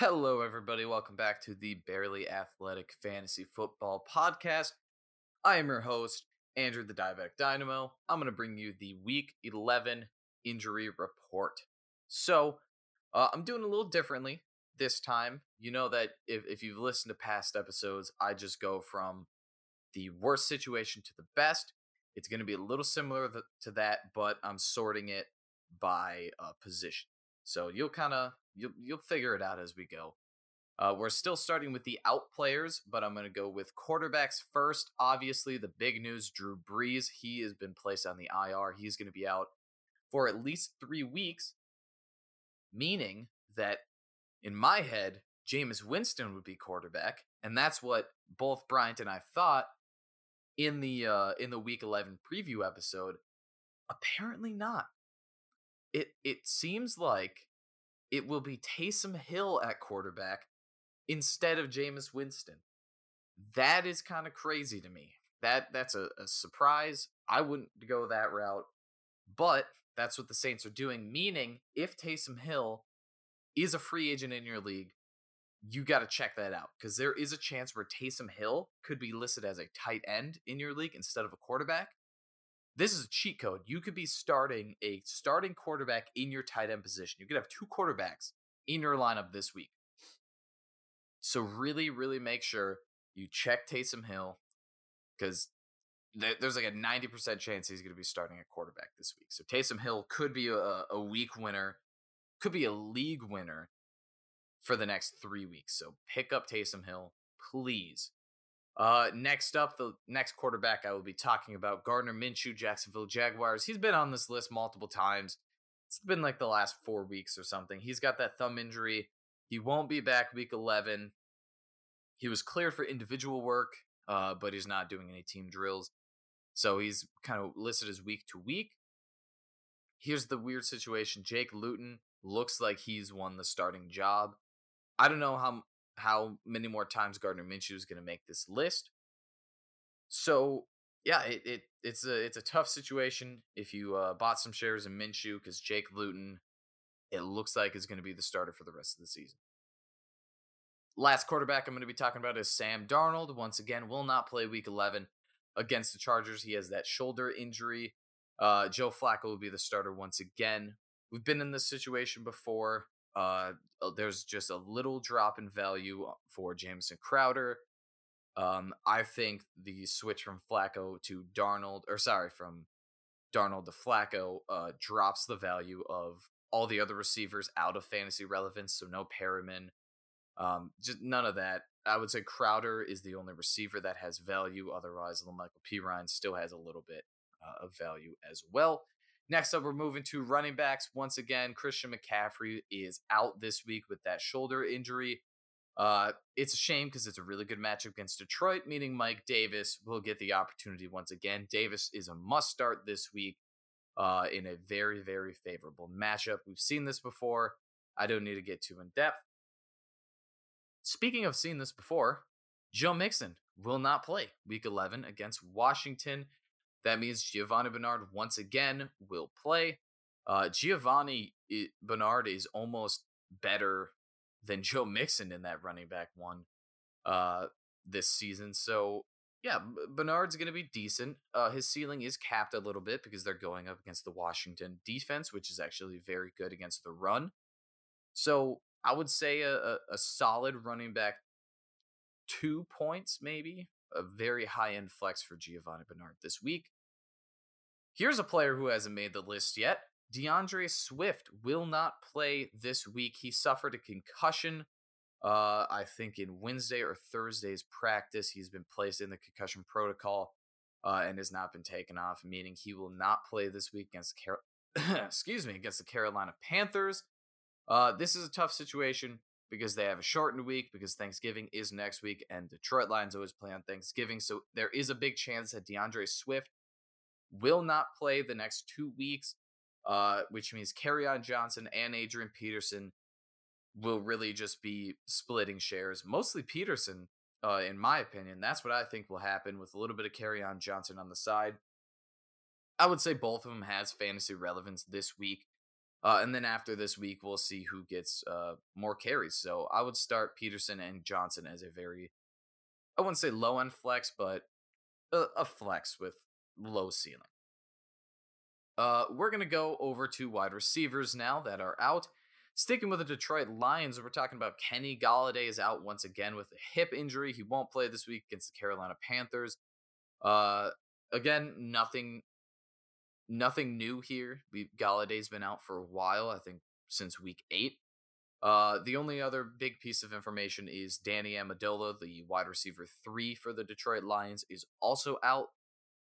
Hello, everybody. Welcome back to the Barely Athletic Fantasy Football Podcast. I am your host, Andrew the Diabetic Dynamo. I'm going to bring you the Week 11 injury report. So, uh, I'm doing a little differently this time. You know that if, if you've listened to past episodes, I just go from the worst situation to the best. It's going to be a little similar to that, but I'm sorting it by uh, position. So you'll kind of you'll you'll figure it out as we go. Uh, we're still starting with the out players, but I'm going to go with quarterbacks first. Obviously, the big news: Drew Brees. He has been placed on the IR. He's going to be out for at least three weeks, meaning that in my head, Jameis Winston would be quarterback, and that's what both Bryant and I thought in the uh, in the Week 11 preview episode. Apparently not. It it seems like it will be Taysom Hill at quarterback instead of Jameis Winston. That is kind of crazy to me. That that's a, a surprise. I wouldn't go that route, but that's what the Saints are doing. Meaning, if Taysom Hill is a free agent in your league, you got to check that out because there is a chance where Taysom Hill could be listed as a tight end in your league instead of a quarterback. This is a cheat code. You could be starting a starting quarterback in your tight end position. You could have two quarterbacks in your lineup this week. So really, really make sure you check Taysom Hill because there's like a 90% chance he's going to be starting a quarterback this week. So Taysom Hill could be a, a week winner, could be a league winner for the next three weeks. So pick up Taysom Hill, please. Uh, next up, the next quarterback I will be talking about, Gardner Minshew, Jacksonville Jaguars. He's been on this list multiple times. It's been like the last four weeks or something. He's got that thumb injury. He won't be back week 11. He was cleared for individual work, uh, but he's not doing any team drills. So he's kind of listed as week to week. Here's the weird situation Jake Luton looks like he's won the starting job. I don't know how how many more times Gardner Minshew is going to make this list. So yeah, it, it it's a it's a tough situation if you uh, bought some shares in Minshew because Jake Luton, it looks like is going to be the starter for the rest of the season. Last quarterback I'm going to be talking about is Sam Darnold. Once again, will not play Week 11 against the Chargers. He has that shoulder injury. Uh, Joe Flacco will be the starter once again. We've been in this situation before. Uh, uh, there's just a little drop in value uh, for Jamison Crowder. Um, I think the switch from Flacco to Darnold, or sorry, from Darnold to Flacco, uh, drops the value of all the other receivers out of fantasy relevance. So no Perriman, um, just none of that. I would say Crowder is the only receiver that has value. Otherwise, Michael Pirine still has a little bit uh, of value as well. Next up, we're moving to running backs. Once again, Christian McCaffrey is out this week with that shoulder injury. Uh, it's a shame because it's a really good matchup against Detroit, meaning Mike Davis will get the opportunity once again. Davis is a must start this week uh, in a very, very favorable matchup. We've seen this before. I don't need to get too in depth. Speaking of seeing this before, Joe Mixon will not play week 11 against Washington. That means Giovani Bernard once again will play. Uh, Giovani Bernard is almost better than Joe Mixon in that running back one uh, this season. So yeah, Bernard's going to be decent. Uh, his ceiling is capped a little bit because they're going up against the Washington defense, which is actually very good against the run. So I would say a, a, a solid running back two points, maybe a very high end flex for Giovani Bernard this week. Here's a player who hasn't made the list yet. D'Andre Swift will not play this week. He suffered a concussion, uh, I think, in Wednesday or Thursday's practice. He's been placed in the concussion protocol uh, and has not been taken off, meaning he will not play this week against Car- excuse me against the Carolina Panthers. Uh, this is a tough situation because they have a shortened week because Thanksgiving is next week and Detroit Lions always play on Thanksgiving. So there is a big chance that D'Andre Swift will not play the next two weeks, uh, which means Kerryon Johnson and Adrian Peterson will really just be splitting shares. Mostly Peterson, uh, in my opinion. That's what I think will happen with a little bit of Kerryon Johnson on the side. I would say both of them has fantasy relevance this week. Uh, and then after this week, we'll see who gets uh, more carries. So I would start Peterson and Johnson as a very, I wouldn't say low end flex, but a, a flex with low ceiling. Uh, we're going to go over to wide receivers now that are out. Sticking with the Detroit Lions, we're talking about Kenny Golladay is out once again with a hip injury. He won't play this week against the Carolina Panthers. Uh, again, nothing, nothing new here. We, Golladay's been out for a while. I think since week eight. Uh, the only other big piece of information is Danny Amendola, the wide receiver three for the Detroit Lions, is also out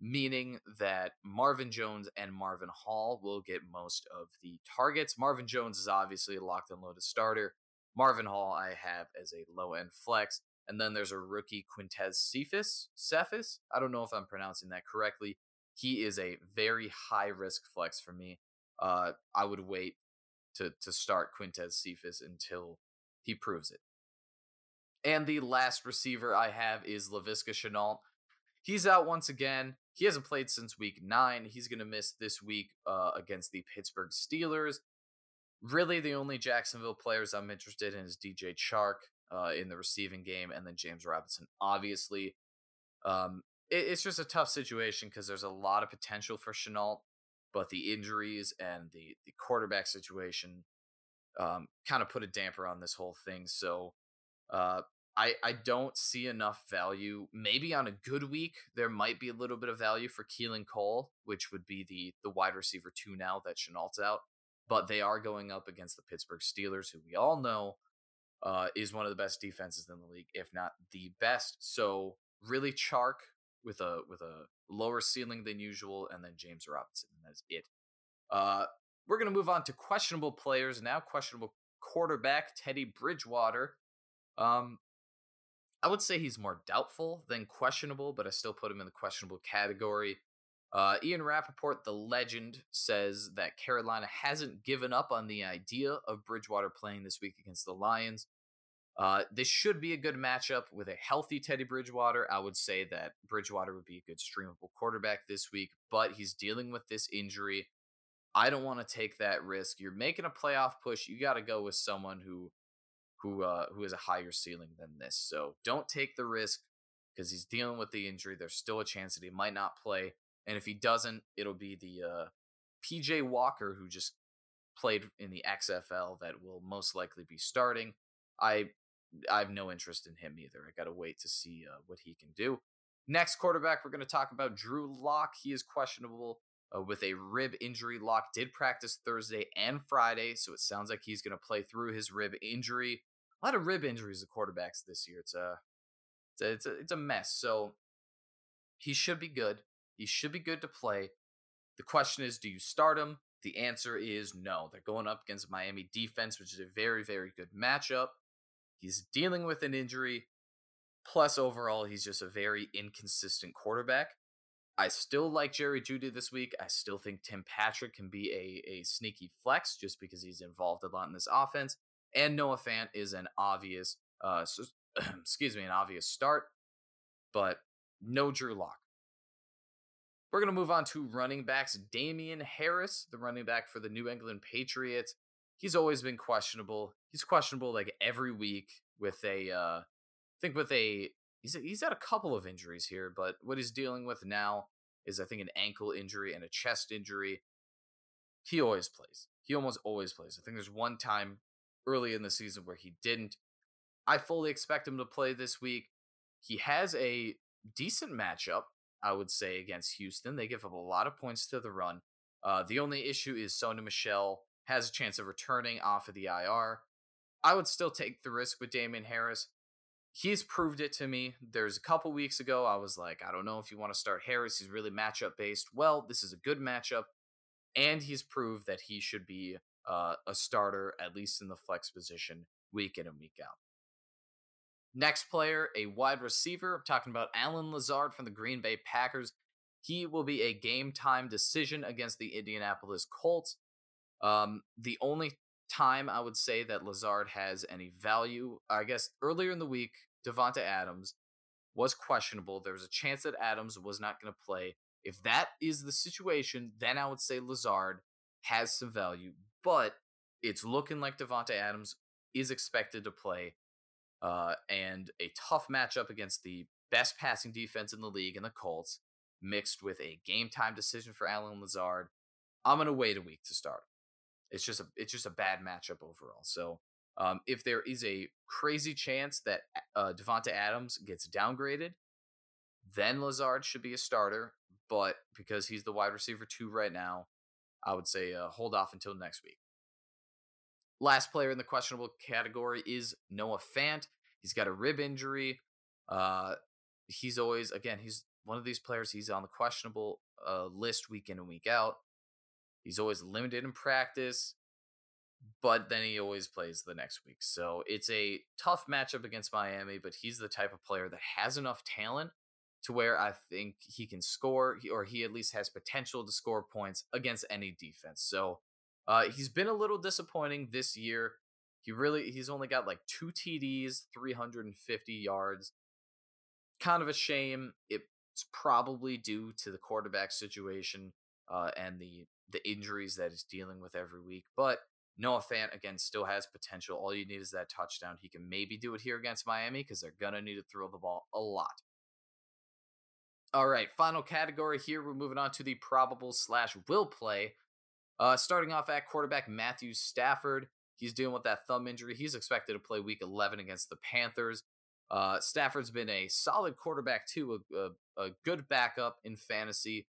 meaning that Marvin Jones and Marvin Hall will get most of the targets. Marvin Jones is obviously a locked and loaded starter. Marvin Hall I have as a low end flex. And then there's a rookie Quintez Cephus. Cephus? I don't know if I'm pronouncing that correctly. He is a very high risk flex for me. Uh, I would wait to to start Quintez Cephus until he proves it. And the last receiver I have is Laviska Shenault. He's out once again. He hasn't played since week nine. He's going to miss this week uh, against the Pittsburgh Steelers. Really, the only Jacksonville players I'm interested in is DJ Chark uh, in the receiving game, and then James Robinson. Obviously, um, it, it's just a tough situation because there's a lot of potential for Shenault, but the injuries and the the quarterback situation um, kind of put a damper on this whole thing. So uh, I, I don't see enough value. Maybe on a good week, there might be a little bit of value for Keelan Cole, which would be the the wide receiver two now that Shenault's out. But they are going up against the Pittsburgh Steelers, who we all know uh, is one of the best defenses in the league, if not the best. So really, Chark with a with a lower ceiling than usual, and then James Robinson, and that's it. Uh, we're gonna move on to questionable players now. Questionable quarterback Teddy Bridgewater. Um, I would say he's more doubtful than questionable, but I still put him in the questionable category. Uh, Ian Rapoport, the legend, says that Carolina hasn't given up on the idea of Bridgewater playing this week against the Lions. Uh, this should be a good matchup with a healthy Teddy Bridgewater. I would say that Bridgewater would be a good streamable quarterback this week, but he's dealing with this injury. I don't want to take that risk. You're making a playoff push. You got to go with someone who who uh, who has a higher ceiling than this. So don't take the risk because he's dealing with the injury. There's still a chance that he might not play, and if he doesn't, it'll be the uh, PJ Walker who just played in the XFL that will most likely be starting. I I have no interest in him either. I got to wait to see uh, what he can do. Next quarterback, we're going to talk about Drew Lock. He is questionable uh, with a rib injury. Lock did practice Thursday and Friday, so it sounds like he's going to play through his rib injury a lot of rib injuries to quarterbacks this year. It's a, it's a, it's a, it's a mess. So he should be good. He should be good to play. The question is, do you start him? The answer is no. They're going up against Miami defense, which is a very, very good matchup. He's dealing with an injury. Plus, overall, he's just a very inconsistent quarterback. I still like Jerry Jeudy this week. I still think Tim Patrick can be a, a sneaky flex just because he's involved a lot in this offense and Noah Fant is an obvious, uh, excuse me, an obvious start, but no Drew Lock. We're going to move on to running backs. Damien Harris, the running back for the New England Patriots. He's always been questionable. He's questionable like every week with a, uh, I think with a, he's, he's had a couple of injuries here, but what he's dealing with now is I think an ankle injury and a chest injury. He always plays. He almost always plays. I think there's one time early in the season where he didn't. I fully expect him to play this week. He has a decent matchup, I would say, against Houston. They give up a lot of points to the run. Uh, the only issue is Sony Michel has a chance of returning off of the IR. I would still take the risk with Damien Harris. He's proved it to me. There's a couple weeks ago, I was like, I don't know if you want to start Harris. He's really matchup based. Well, this is a good matchup, and he's proved that he should be uh, a starter, at least in the flex position, week in and week out. Next player, a wide receiver. I'm talking about Allen Lazard from the Green Bay Packers. He will be a game time decision against the Indianapolis Colts. Um, the only time I would say that Lazard has any value, I guess earlier in the week, Davante Adams was questionable. There was a chance that Adams was not going to play. If that is the situation, then I would say Lazard has some value. but it's looking like Davante Adams is expected to play, uh, and a tough matchup against the best passing defense in the league and the Colts, mixed with a game time decision for Allen Lazard. I'm gonna wait a week to start. It's just a it's just a bad matchup overall. So um, if there is a crazy chance that uh, Davante Adams gets downgraded, then Lazard should be a starter. But because he's the wide receiver two right now, I would say uh, hold off until next week. Last player in the questionable category is Noah Fant. He's got a rib injury. Uh, he's always, again, he's one of these players. He's on the questionable uh, list week in and week out. He's always limited in practice, but then he always plays the next week. So it's a tough matchup against Miami, but he's the type of player that has enough talent to where I think he can score, or he at least has potential to score points against any defense. So uh, he's been a little disappointing this year. He really he's only got like two TDs, 350 yards. Kind of a shame. It's probably due to the quarterback situation uh, and the the injuries that he's dealing with every week. But Noah Fant again still has potential. All you need is that touchdown. He can maybe do it here against Miami because they're gonna need to throw the ball a lot. All right, final category here. We're moving on to the probable slash will play. Uh, starting off at quarterback, Matthew Stafford. He's dealing with that thumb injury. He's expected to play week 11 against the Panthers. Uh, Stafford's been a solid quarterback, too, a, a, a good backup in fantasy.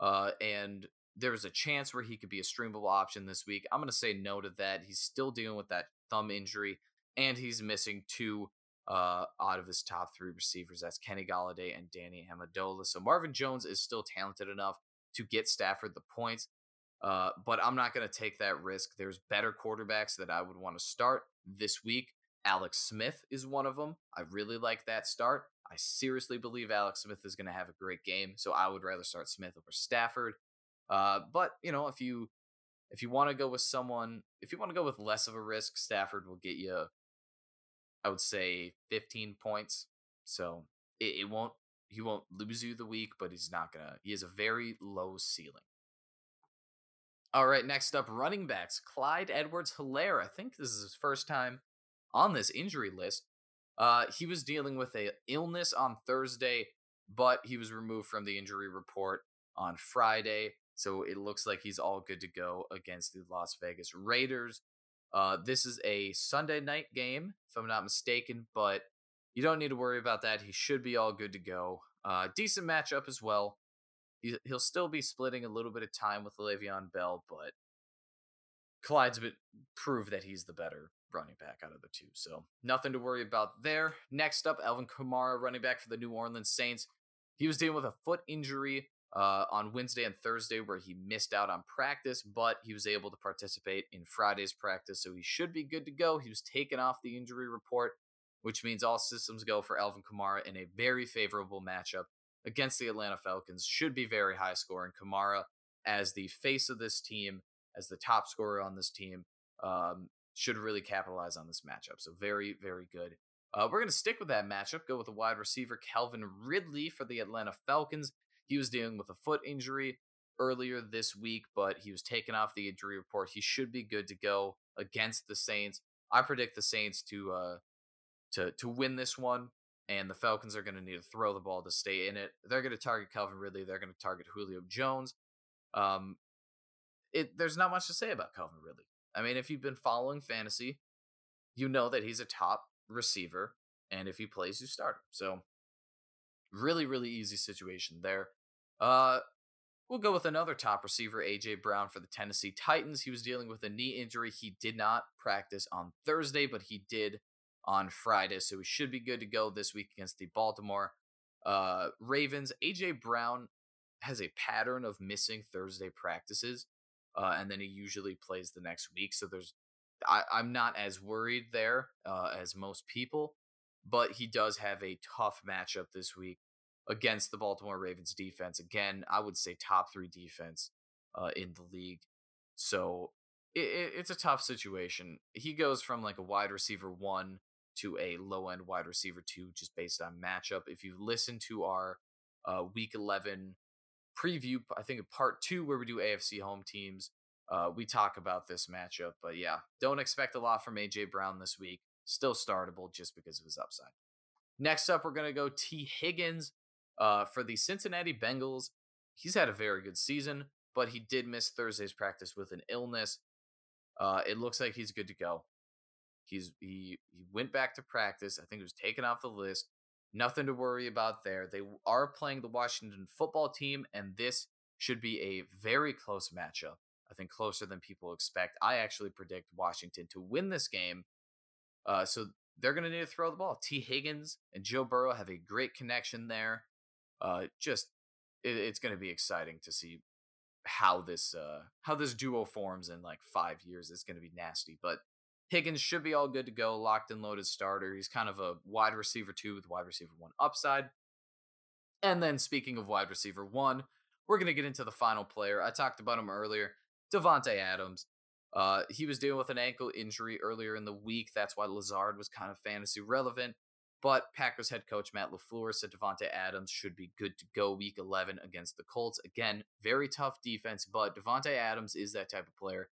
Uh, and there's a chance where he could be a streamable option this week. I'm going to say no to that. He's still dealing with that thumb injury, and he's missing two uh, out of his top three receivers. That's Kenny Golladay and Danny Amendola. So Marvin Jones is still talented enough to get Stafford the points. Uh, but I'm not going to take that risk. There's better quarterbacks that I would want to start this week. Alex Smith is one of them. I really like that start. I seriously believe Alex Smith is going to have a great game, so I would rather start Smith over Stafford. Uh, but you know, if you if you want to go with someone, if you want to go with less of a risk, Stafford will get you I would say 15 points. So it, it won't he won't lose you the week, but he's not gonna. He has a very low ceiling. All right, next up, running backs. Clyde Edwards Helaire. I think this is his first time on this injury list. Uh, he was dealing with a illness on Thursday, but he was removed from the injury report on Friday. So it looks like he's all good to go against the Las Vegas Raiders. Uh, this is a Sunday night game, if I'm not mistaken, but you don't need to worry about that. He should be all good to go. Uh, decent matchup as well. He, will still be splitting a little bit of time with Le'Veon Bell, but Clyde's been proved that he's the better running back out of the two. So nothing to worry about there. Next up, Alvin Kamara, running back for the New Orleans Saints. He was dealing with a foot injury uh, on Wednesday and Thursday where he missed out on practice, but he was able to participate in Friday's practice, so he should be good to go. He was taken off the injury report, which means all systems go for Alvin Kamara in a very favorable matchup against the Atlanta Falcons. Should be very high scoring. Kamara, as the face of this team, as the top scorer on this team, um, should really capitalize on this matchup. So very, very good. Uh, we're going to stick with that matchup, go with the wide receiver Calvin Ridley for the Atlanta Falcons. He was dealing with a foot injury earlier this week, but he was taken off the injury report. He should be good to go against the Saints. I predict the Saints to uh to to win this one, and the Falcons are going to need to throw the ball to stay in it. They're going to target Calvin Ridley. They're going to target Julio Jones. Um, it there's not much to say about Calvin Ridley. I mean, if you've been following fantasy, you know that he's a top receiver, and if he plays, you start him. So Really, really easy situation there. Uh, we'll go with another top receiver, AJ Brown for the Tennessee Titans. He was dealing with a knee injury. He did not practice on Thursday, but he did on Friday, so he should be good to go this week against the Baltimore uh, Ravens. AJ Brown has a pattern of missing Thursday practices, uh, and then he usually plays the next week. So there's, I, am not as worried there uh, as most people, but he does have a tough matchup this week against the Baltimore Ravens defense. Again, I would say top three defense uh, in the league. So it, it, it's a tough situation. He goes from like a wide receiver one to a low end wide receiver two, just based on matchup. If you listen to our uh, week 11 preview, I think part two, where we do AFC home teams, Uh, we talk about this matchup, but yeah, don't expect a lot from AJ Brown this week. Still startable just because of his upside. Next up, we're going to go Tee Higgins uh, for the Cincinnati Bengals. He's had a very good season, but he did miss Thursday's practice with an illness. Uh, it looks like he's good to go. He's he he went back to practice. I think he was taken off the list. Nothing to worry about there. They are playing the Washington football team, and this should be a very close matchup. I think closer than people expect. I actually predict Washington to win this game. Uh, so they're going to need to throw the ball. Tee Higgins and Joe Burrow have a great connection there. Uh, just it, it's going to be exciting to see how this uh, how this duo forms in like five years. It's going to be nasty, but Higgins should be all good to go, locked and loaded starter. He's kind of a wide receiver two with wide receiver one upside. And then speaking of wide receiver one, we're going to get into the final player. I talked about him earlier, Davante Adams. Uh, he was dealing with an ankle injury earlier in the week. That's why Lazard was kind of fantasy relevant. But Packers head coach Matt LaFleur said Davante Adams should be good to go week 11 against the Colts. Again, very tough defense, but Davante Adams is that type of player.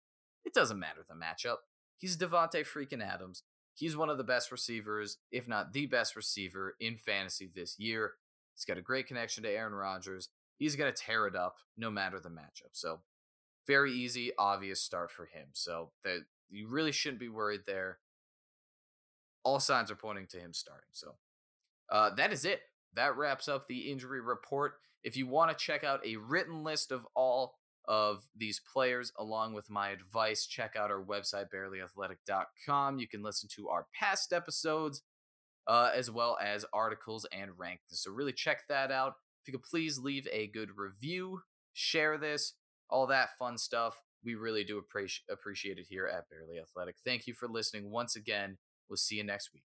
It doesn't matter the matchup. He's Davante freaking Adams. He's one of the best receivers, if not the best receiver in fantasy this year. He's got a great connection to Aaron Rodgers. He's going to tear it up no matter the matchup. So, very easy, obvious start for him. So, that you really shouldn't be worried there. All signs are pointing to him starting. So, uh, that is it. That wraps up the injury report. If you want to check out a written list of all of these players along with my advice. Check out our website, barelyathletic.com. You can listen to our past episodes uh, as well as articles and rankings. So, really check that out. If you could please leave a good review, share this, all that fun stuff. We really do appreciate it here at Barely Athletic. Thank you for listening once again. We'll see you next week.